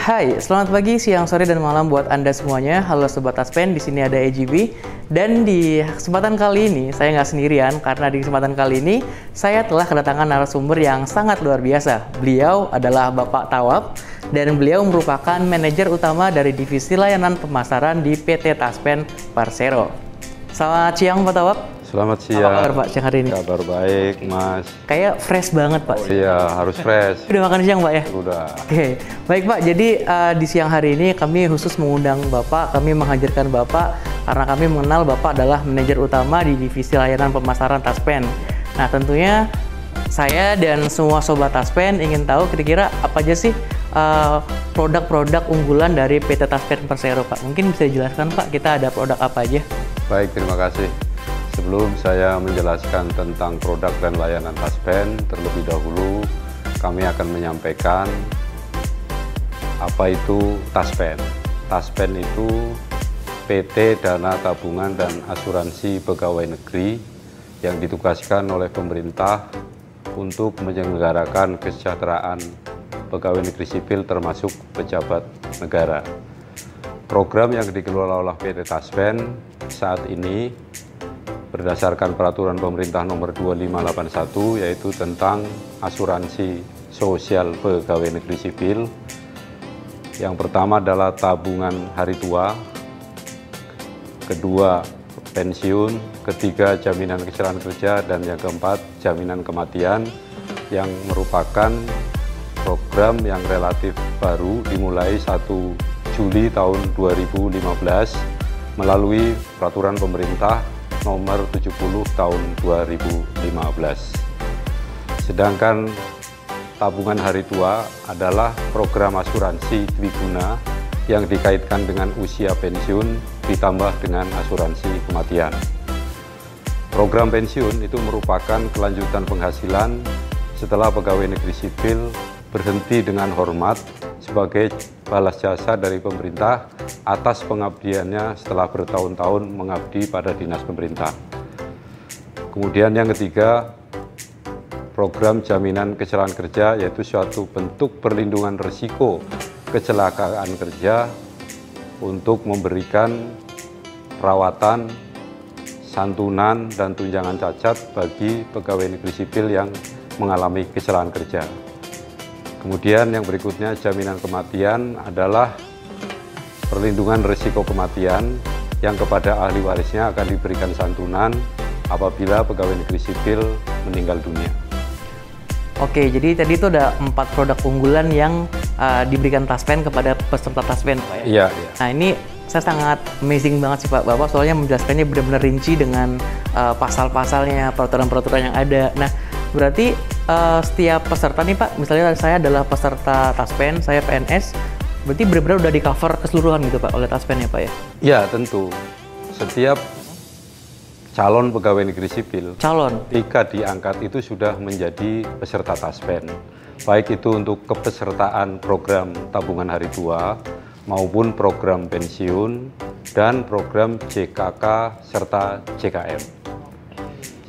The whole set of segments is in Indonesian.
Hai, selamat pagi, siang, sore, dan malam buat Anda semuanya. Halo Sobat Taspen, di sini ada EGB. Dan di kesempatan kali ini, saya nggak sendirian, karena di kesempatan kali ini, saya telah kedatangan narasumber yang sangat luar biasa. Beliau adalah Bapak Tawab, dan beliau merupakan manajer utama dari Divisi Layanan Pemasaran di PT Taspen Persero. Selamat siang Pak Tawab. Selamat siang. Apa kabar Pak siang hari ini? Kabar baik, Mas. Kayak fresh banget Pak. Iya, harus fresh. Udah makan siang Pak ya? Udah. Oke, baik Pak. Jadi uh, di siang hari ini kami khusus mengundang Bapak, kami menghadirkan Bapak karena kami mengenal Bapak adalah manajer utama di divisi layanan pemasaran Taspen. Nah, tentunya saya dan semua sobat Taspen ingin tahu kira-kira apa aja sih uh, produk-produk unggulan dari PT Taspen Persero Pak. Mungkin bisa dijelaskan Pak, kita ada produk apa aja? Baik, terima kasih. Sebelum saya menjelaskan tentang produk dan layanan Taspen, terlebih dahulu kami akan menyampaikan apa itu Taspen. Taspen itu PT Dana Tabungan dan Asuransi Pegawai Negeri yang ditugaskan oleh pemerintah untuk menyelenggarakan kesejahteraan pegawai negeri sipil termasuk pejabat negara. Program yang dikelola oleh PT Taspen saat ini berdasarkan peraturan pemerintah nomor 2581 yaitu tentang asuransi sosial pegawai negeri sipil. Yang pertama adalah tabungan hari tua, kedua pensiun, ketiga jaminan kecelakaan kerja, dan yang keempat jaminan kematian yang merupakan program yang relatif baru dimulai 1 Juli tahun 2015 melalui peraturan pemerintah nomor 70 tahun 2015. Sedangkan tabungan hari tua adalah program asuransi dwiguna yang dikaitkan dengan usia pensiun ditambah dengan asuransi kematian. Program pensiun itu merupakan kelanjutan penghasilan setelah pegawai negeri sipil berhenti dengan hormat sebagai balas jasa dari pemerintah atas pengabdiannya setelah bertahun-tahun mengabdi pada dinas pemerintah. Kemudian yang ketiga, program jaminan kecelakaan kerja yaitu suatu bentuk perlindungan risiko kecelakaan kerja untuk memberikan perawatan, santunan, dan tunjangan cacat bagi pegawai negeri sipil yang mengalami kecelakaan kerja. Kemudian yang berikutnya jaminan kematian adalah perlindungan risiko kematian yang kepada ahli warisnya akan diberikan santunan apabila pegawai negeri sipil meninggal dunia. Oke, jadi tadi itu ada empat produk unggulan yang uh, diberikan Taspen kepada peserta Taspen, Pak ya? Iya, iya. Nah, ini saya sangat amazing banget sih Pak Bapak soalnya menjelaskannya benar-benar rinci dengan uh, pasal-pasalnya, peraturan-peraturan yang ada. Nah, berarti uh, setiap peserta nih Pak, misalnya saya adalah peserta Taspen, saya PNS, berarti benar-benar udah di cover keseluruhan gitu Pak oleh Taspen ya Pak ya? Iya tentu. Setiap calon pegawai negeri sipil, calon, jika diangkat itu sudah menjadi peserta Taspen. Baik itu untuk kepesertaan program tabungan hari tua maupun program pensiun dan program JKK serta JKM.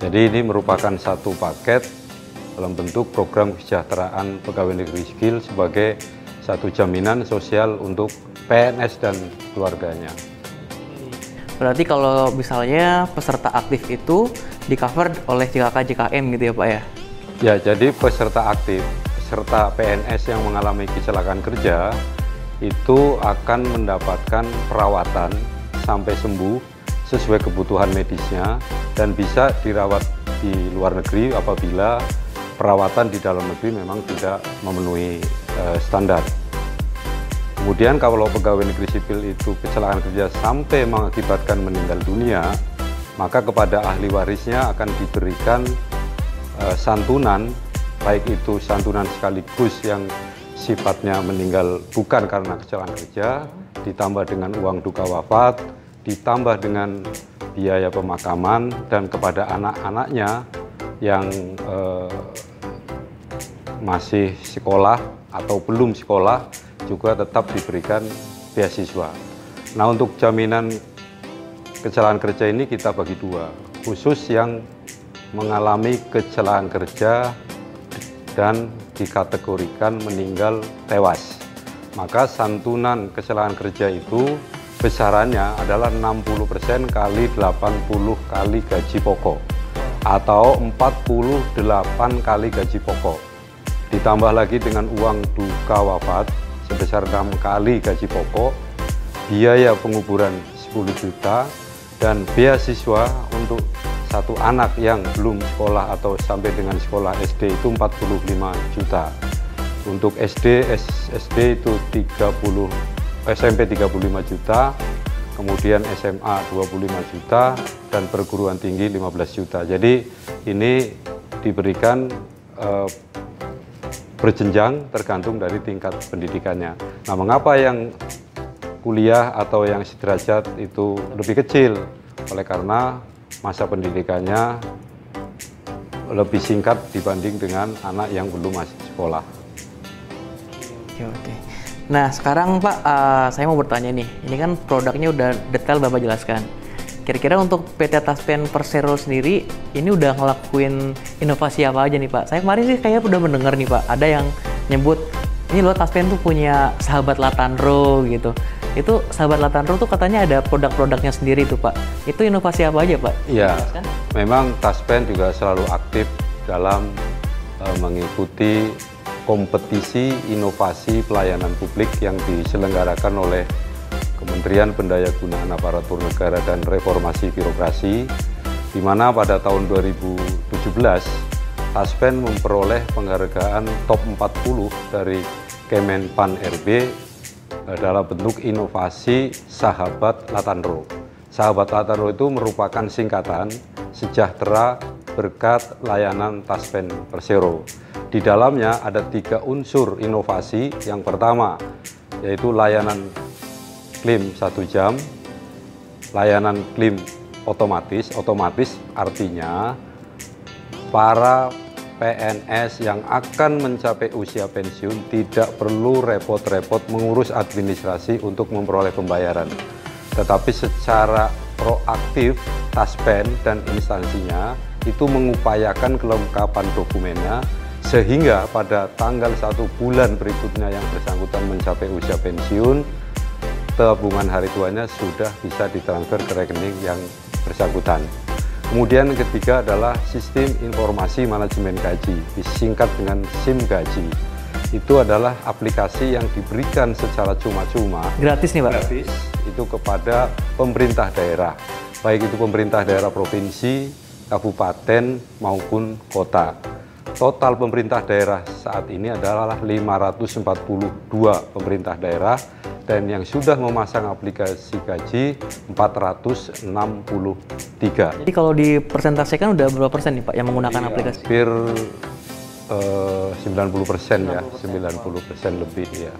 Jadi ini merupakan satu paket dalam bentuk program kesejahteraan pegawai negeri sipil sebagai satu jaminan sosial untuk PNS dan keluarganya. Berarti kalau misalnya peserta aktif itu di cover oleh JKK JKM gitu ya Pak ya? Ya, jadi peserta aktif, peserta PNS yang mengalami kecelakaan kerja itu akan mendapatkan perawatan sampai sembuh sesuai kebutuhan medisnya dan bisa dirawat di luar negeri apabila perawatan di dalam negeri memang tidak memenuhi uh, standar. Kemudian kalau pegawai negeri sipil itu kecelakaan kerja sampai mengakibatkan meninggal dunia, maka kepada ahli warisnya akan diberikan uh, santunan, baik itu santunan sekaligus yang sifatnya meninggal bukan karena kecelakaan kerja, ditambah dengan uang duka wafat, ditambah dengan biaya pemakaman, dan kepada anak-anaknya yang uh, masih sekolah atau belum sekolah juga tetap diberikan beasiswa. Nah untuk jaminan kecelakaan kerja ini kita bagi dua, khusus yang mengalami kecelakaan kerja dan dikategorikan meninggal tewas. maka santunan kecelakaan kerja itu besarannya adalah 60% kali 80 kali gaji pokok atau 48 kali gaji pokok. Ditambah lagi dengan uang duka wafat sebesar 6 kali gaji pokok, biaya penguburan 10 juta, dan beasiswa untuk satu anak yang belum sekolah atau sampai dengan sekolah SD itu 45 juta. Untuk SD, SD itu 30, SMP 35 juta, kemudian SMA 25 juta, dan perguruan tinggi 15 juta. Jadi ini diberikan eh, berjenjang tergantung dari tingkat pendidikannya. Nah, mengapa yang kuliah atau yang sederajat itu lebih kecil? Oleh karena masa pendidikannya lebih singkat dibanding dengan anak yang belum masih sekolah. Oke, oke. Nah, sekarang Pak, uh, saya mau bertanya nih. Ini kan produknya udah detail Bapak jelaskan. Kira-kira untuk PT Taspen Persero sendiri, ini udah ngelakuin inovasi apa aja nih Pak? Saya kemarin sih kayaknya udah mendengar nih Pak, ada yang nyebut, ini loh Taspen tuh punya sahabat Latanro gitu. Itu sahabat Latanro tuh katanya ada produk-produknya sendiri tuh Pak. Itu inovasi apa aja Pak? Iya, memang Taspen juga selalu aktif dalam uh, mengikuti kompetisi inovasi pelayanan publik yang diselenggarakan oleh Kementerian Pendayagunaan Aparatur Negara dan Reformasi Birokrasi, di mana pada tahun 2017 Taspen memperoleh penghargaan top 40 dari Kemenpan RB eh, dalam bentuk inovasi Sahabat Latanro. Sahabat Latanro itu merupakan singkatan sejahtera berkat layanan Taspen Persero. Di dalamnya ada tiga unsur inovasi. Yang pertama yaitu layanan klaim satu jam, layanan klaim otomatis. Otomatis artinya para PNS yang akan mencapai usia pensiun tidak perlu repot-repot mengurus administrasi untuk memperoleh pembayaran. Tetapi secara proaktif, Taspen dan instansinya itu mengupayakan kelengkapan dokumennya sehingga pada tanggal satu bulan berikutnya yang bersangkutan mencapai usia pensiun tabungan hari tuanya sudah bisa ditransfer ke rekening yang bersangkutan. Kemudian ketiga adalah sistem informasi manajemen gaji, disingkat dengan SIM gaji. Itu adalah aplikasi yang diberikan secara cuma-cuma. Gratis nih Pak? Gratis, itu kepada pemerintah daerah. Baik itu pemerintah daerah provinsi, kabupaten, maupun kota. Total pemerintah daerah saat ini adalah 542 pemerintah daerah dan yang sudah memasang aplikasi gaji 463. Jadi kalau dipresentasikan udah berapa persen nih Pak yang menggunakan iya, aplikasi? Hampir uh, 90 persen ya, 90 persen lebih ya.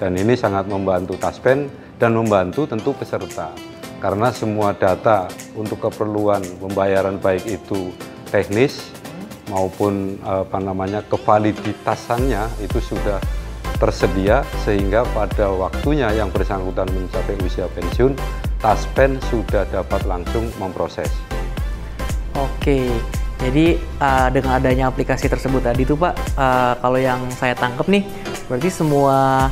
Dan ini sangat membantu Taspen dan membantu tentu peserta karena semua data untuk keperluan pembayaran baik itu teknis maupun apa namanya kevaliditasannya itu sudah tersedia sehingga pada waktunya yang bersangkutan mencapai usia pensiun, Taspen sudah dapat langsung memproses. Oke, jadi uh, dengan adanya aplikasi tersebut tadi tuh Pak, uh, kalau yang saya tangkap nih, berarti semua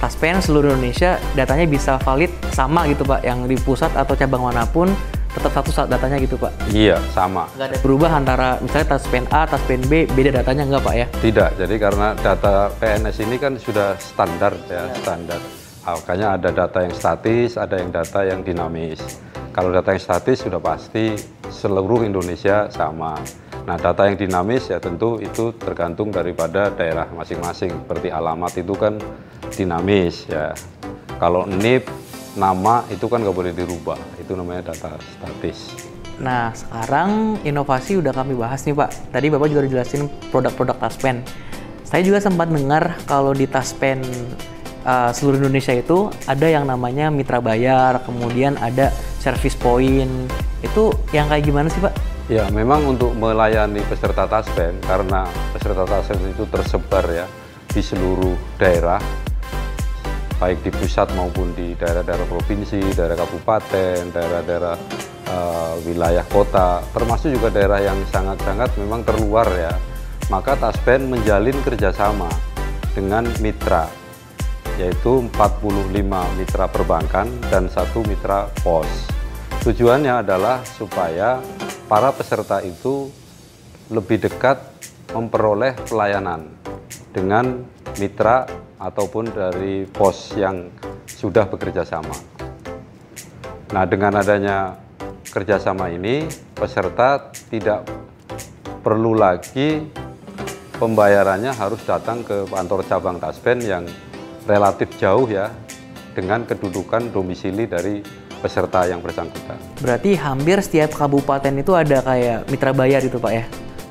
Taspen seluruh Indonesia datanya bisa valid sama gitu Pak, yang di pusat atau cabang mana pun tetap satu saat datanya gitu Pak? Iya, sama. Nggak ada berubah antara misalnya tas pen A, tas pen B, beda datanya nggak Pak ya? Tidak, jadi karena data PNS ini kan sudah standar ya, ya. standar. Ah, makanya ada data yang statis, ada yang data yang dinamis. Kalau data yang statis sudah pasti seluruh Indonesia sama. Nah, data yang dinamis ya tentu itu tergantung daripada daerah masing-masing. Seperti alamat itu kan dinamis ya. Kalau NIP nama itu kan nggak boleh dirubah itu namanya data statis. Nah sekarang inovasi udah kami bahas nih pak. Tadi bapak juga udah jelasin produk-produk Taspen. Saya juga sempat dengar kalau di Taspen uh, seluruh Indonesia itu ada yang namanya mitra bayar kemudian ada service point. Itu yang kayak gimana sih pak? Ya, memang untuk melayani peserta Taspen karena peserta Taspen itu tersebar ya di seluruh daerah baik di pusat maupun di daerah-daerah provinsi, daerah kabupaten, daerah-daerah uh, wilayah kota, termasuk juga daerah yang sangat-sangat memang terluar ya. Maka Taspen menjalin kerjasama dengan mitra yaitu 45 mitra perbankan dan satu mitra pos. Tujuannya adalah supaya para peserta itu lebih dekat memperoleh pelayanan dengan mitra ataupun dari pos yang sudah bekerja sama. Nah, dengan adanya kerjasama ini, peserta tidak perlu lagi pembayarannya harus datang ke kantor cabang Taspen yang relatif jauh ya dengan kedudukan domisili dari peserta yang bersangkutan. Berarti hampir setiap kabupaten itu ada kayak mitra bayar itu Pak ya?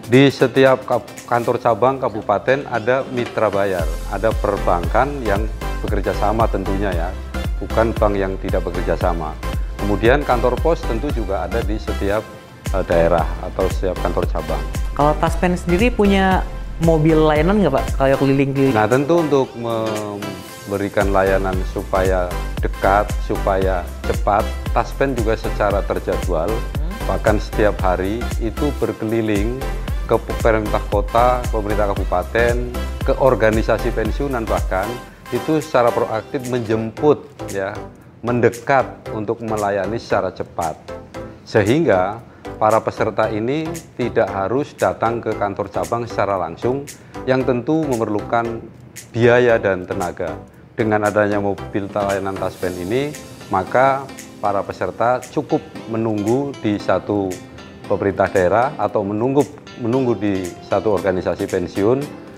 Di setiap kantor cabang kabupaten ada mitra bayar, ada perbankan yang bekerja sama tentunya ya, bukan bank yang tidak bekerja sama. Kemudian kantor pos tentu juga ada di setiap uh, daerah atau setiap kantor cabang. Kalau Taspen sendiri punya mobil layanan nggak Pak? Kayak keliling-keliling? Nah tentu untuk memberikan layanan supaya dekat, supaya cepat, Taspen juga secara terjadwal, hmm. bahkan setiap hari itu berkeliling ke pemerintah kota, pemerintah kabupaten, ke organisasi pensiunan bahkan itu secara proaktif menjemput ya, mendekat untuk melayani secara cepat. Sehingga para peserta ini tidak harus datang ke kantor cabang secara langsung yang tentu memerlukan biaya dan tenaga. Dengan adanya mobil layanan Taspen ini, maka para peserta cukup menunggu di satu pemerintah daerah atau menunggu menunggu di satu organisasi pensiun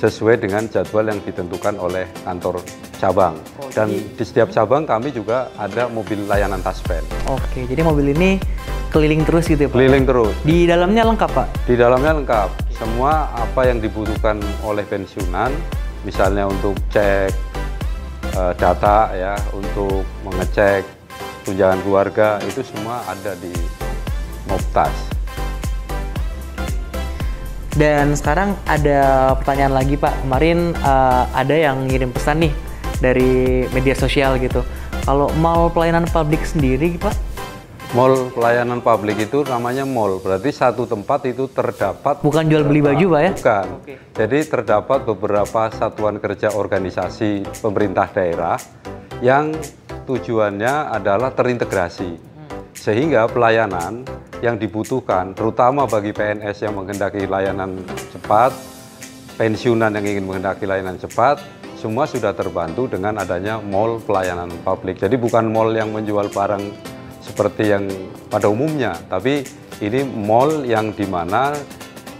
sesuai dengan jadwal yang ditentukan oleh kantor cabang. Oh, Dan jadi... di setiap cabang kami juga ada mobil layanan taspen. Oke, jadi mobil ini keliling terus gitu ya Pak? Keliling terus. Di dalamnya lengkap Pak? Di dalamnya lengkap. Semua apa yang dibutuhkan oleh pensiunan, misalnya untuk cek uh, data ya, untuk mengecek tunjangan keluarga, itu semua ada di Moptas. Dan sekarang ada pertanyaan lagi Pak. Kemarin uh, ada yang ngirim pesan nih dari media sosial gitu. Kalau mall pelayanan publik sendiri Pak? Mall pelayanan publik itu namanya mall, berarti satu tempat itu terdapat bukan jual beli baju pak ya? Bukan. Okay. Jadi terdapat beberapa satuan kerja organisasi pemerintah daerah yang tujuannya adalah terintegrasi. Sehingga pelayanan yang dibutuhkan, terutama bagi PNS yang menghendaki layanan cepat, pensiunan yang ingin menghendaki layanan cepat, semua sudah terbantu dengan adanya mall pelayanan publik. Jadi bukan mall yang menjual barang seperti yang pada umumnya, tapi ini mall yang di mana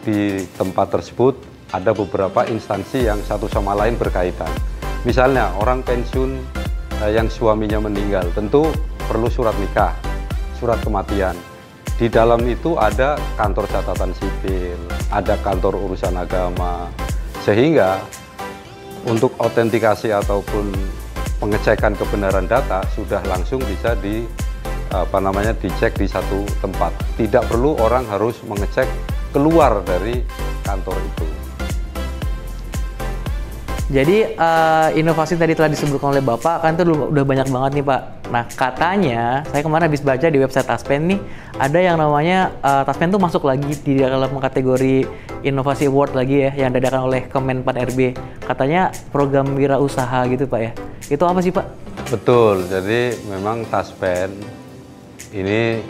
di tempat tersebut ada beberapa instansi yang satu sama lain berkaitan. Misalnya orang pensiun eh, yang suaminya meninggal tentu perlu surat nikah, surat kematian. Di dalam itu ada kantor catatan sipil, ada kantor urusan agama, sehingga untuk autentikasi ataupun pengecekan kebenaran data sudah langsung bisa di apa namanya dicek di satu tempat. Tidak perlu orang harus mengecek keluar dari kantor itu. Jadi uh, inovasi tadi telah disebutkan oleh Bapak kan itu udah banyak banget nih Pak. Nah katanya saya kemarin habis baca di website Taspen nih ada yang namanya uh, Taspen tuh masuk lagi di dalam kategori inovasi award lagi ya yang dadakan oleh Kemenpan RB. Katanya program wirausaha gitu Pak ya. Itu apa sih Pak? Betul. Jadi memang Taspen ini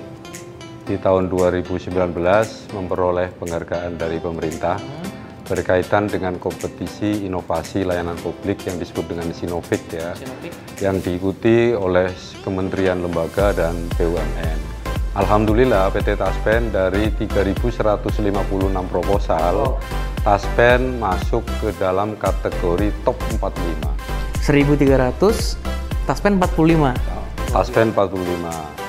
di tahun 2019 memperoleh penghargaan dari pemerintah. Hmm berkaitan dengan kompetisi inovasi layanan publik yang disebut dengan Sinovic ya, Sinovic. yang diikuti oleh kementerian lembaga dan BUMN. Alhamdulillah PT Taspen dari 3.156 proposal, oh. Taspen masuk ke dalam kategori top 45. 1.300, Taspen 45? Taspen 45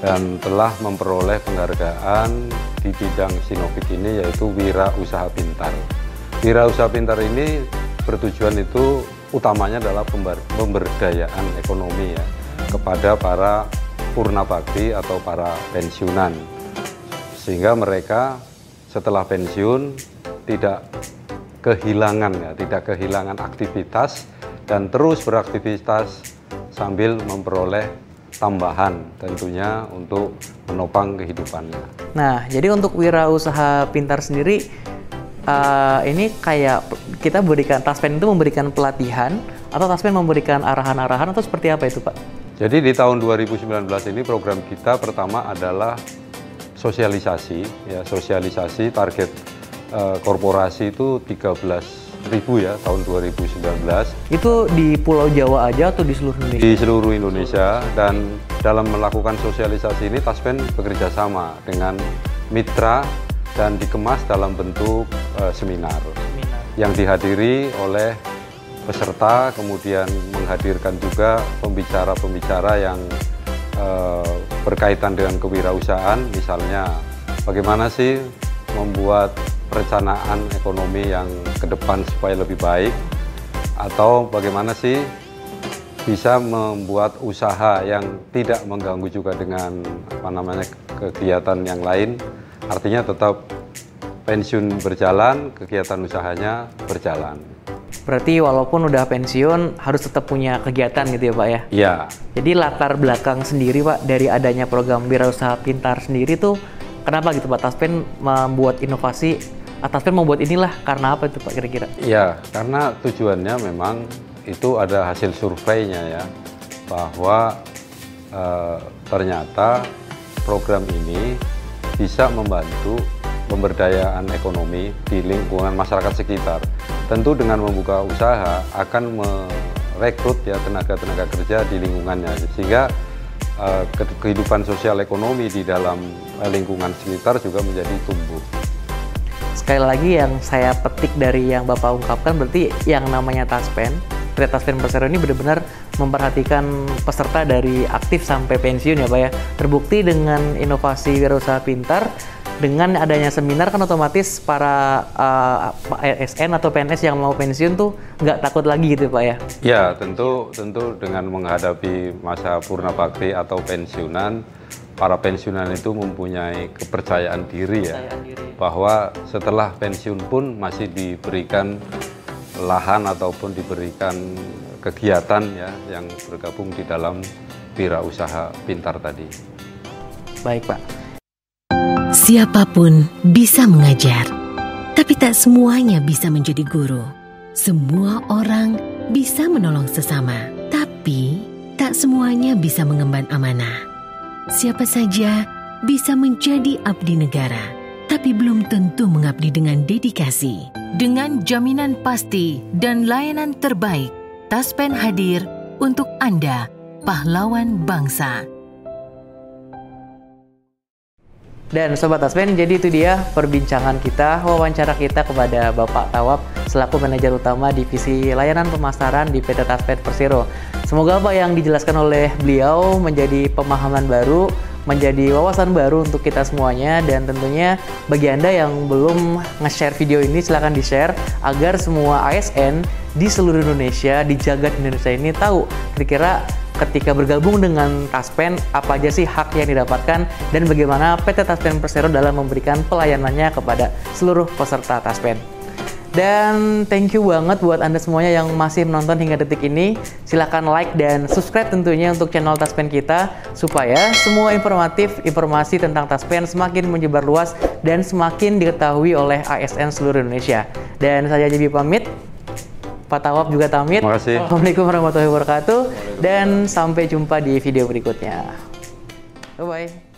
dan telah memperoleh penghargaan di bidang Sinovic ini yaitu Wira Usaha Pintar. Wira Usaha Pintar ini bertujuan itu utamanya adalah pemberdayaan ekonomi ya kepada para purna bakti atau para pensiunan sehingga mereka setelah pensiun tidak kehilangan ya tidak kehilangan aktivitas dan terus beraktivitas sambil memperoleh tambahan tentunya untuk menopang kehidupannya. Nah, jadi untuk wirausaha pintar sendiri uh, ini kayak kita berikan Taspen itu memberikan pelatihan atau Taspen memberikan arahan-arahan atau seperti apa itu Pak? Jadi di tahun 2019 ini program kita pertama adalah sosialisasi ya sosialisasi target uh, korporasi itu 13 ribu ya tahun 2019. Itu di Pulau Jawa aja atau di seluruh Indonesia? Di seluruh Indonesia dan dalam melakukan sosialisasi ini Taspen bekerja sama dengan mitra dan dikemas dalam bentuk uh, seminar, seminar. Yang dihadiri oleh peserta kemudian menghadirkan juga pembicara-pembicara yang uh, berkaitan dengan kewirausahaan. Misalnya bagaimana sih membuat perencanaan ekonomi yang ke depan supaya lebih baik? Atau bagaimana sih bisa membuat usaha yang tidak mengganggu juga dengan apa namanya kegiatan yang lain artinya tetap pensiun berjalan kegiatan usahanya berjalan Berarti walaupun udah pensiun harus tetap punya kegiatan gitu ya Pak ya? Iya. Jadi latar belakang sendiri Pak dari adanya program Wirausaha Pintar sendiri tuh kenapa gitu Pak Taspen membuat inovasi Taspen membuat inilah karena apa itu Pak kira-kira? Iya, karena tujuannya memang itu ada hasil surveinya ya bahwa e, ternyata program ini bisa membantu pemberdayaan ekonomi di lingkungan masyarakat sekitar. Tentu dengan membuka usaha akan merekrut ya tenaga-tenaga kerja di lingkungannya sehingga uh, kehidupan sosial ekonomi di dalam lingkungan sekitar juga menjadi tumbuh sekali lagi yang saya petik dari yang Bapak ungkapkan berarti yang namanya Taspen, Taspen Persero ini benar-benar memperhatikan peserta dari aktif sampai pensiun ya Pak ya. Terbukti dengan inovasi wirausaha pintar dengan adanya seminar kan otomatis para uh, eh, ASN atau PNS yang mau pensiun tuh nggak takut lagi gitu Pak ya? Ya tentu tentu dengan menghadapi masa purna bakti atau pensiunan para pensiunan itu mempunyai kepercayaan diri ya kepercayaan diri. bahwa setelah pensiun pun masih diberikan lahan ataupun diberikan kegiatan ya yang bergabung di dalam wirausaha pintar tadi. Baik Pak. Siapa pun bisa mengajar, tapi tak semuanya bisa menjadi guru. Semua orang bisa menolong sesama, tapi tak semuanya bisa mengemban amanah. Siapa saja bisa menjadi abdi negara, tapi belum tentu mengabdi dengan dedikasi. Dengan jaminan pasti dan layanan terbaik, Taspen hadir untuk Anda, pahlawan bangsa. Dan Sobat Taspen, jadi itu dia perbincangan kita, wawancara kita kepada Bapak Tawab selaku manajer utama divisi layanan pemasaran di PT Taspen Persero. Semoga apa yang dijelaskan oleh beliau menjadi pemahaman baru, menjadi wawasan baru untuk kita semuanya dan tentunya bagi Anda yang belum nge-share video ini silahkan di-share agar semua ASN di seluruh Indonesia, di jagat Indonesia ini tahu kira-kira ketika bergabung dengan Taspen, apa aja sih hak yang didapatkan dan bagaimana PT Taspen Persero dalam memberikan pelayanannya kepada seluruh peserta Taspen. Dan thank you banget buat Anda semuanya yang masih menonton hingga detik ini. Silahkan like dan subscribe tentunya untuk channel Taspen kita supaya semua informatif informasi tentang Taspen semakin menyebar luas dan semakin diketahui oleh ASN seluruh Indonesia. Dan saya jadi pamit. Pak Tawab juga kasih. Assalamualaikum warahmatullahi wabarakatuh. Dan sampai jumpa di video berikutnya. Bye-bye.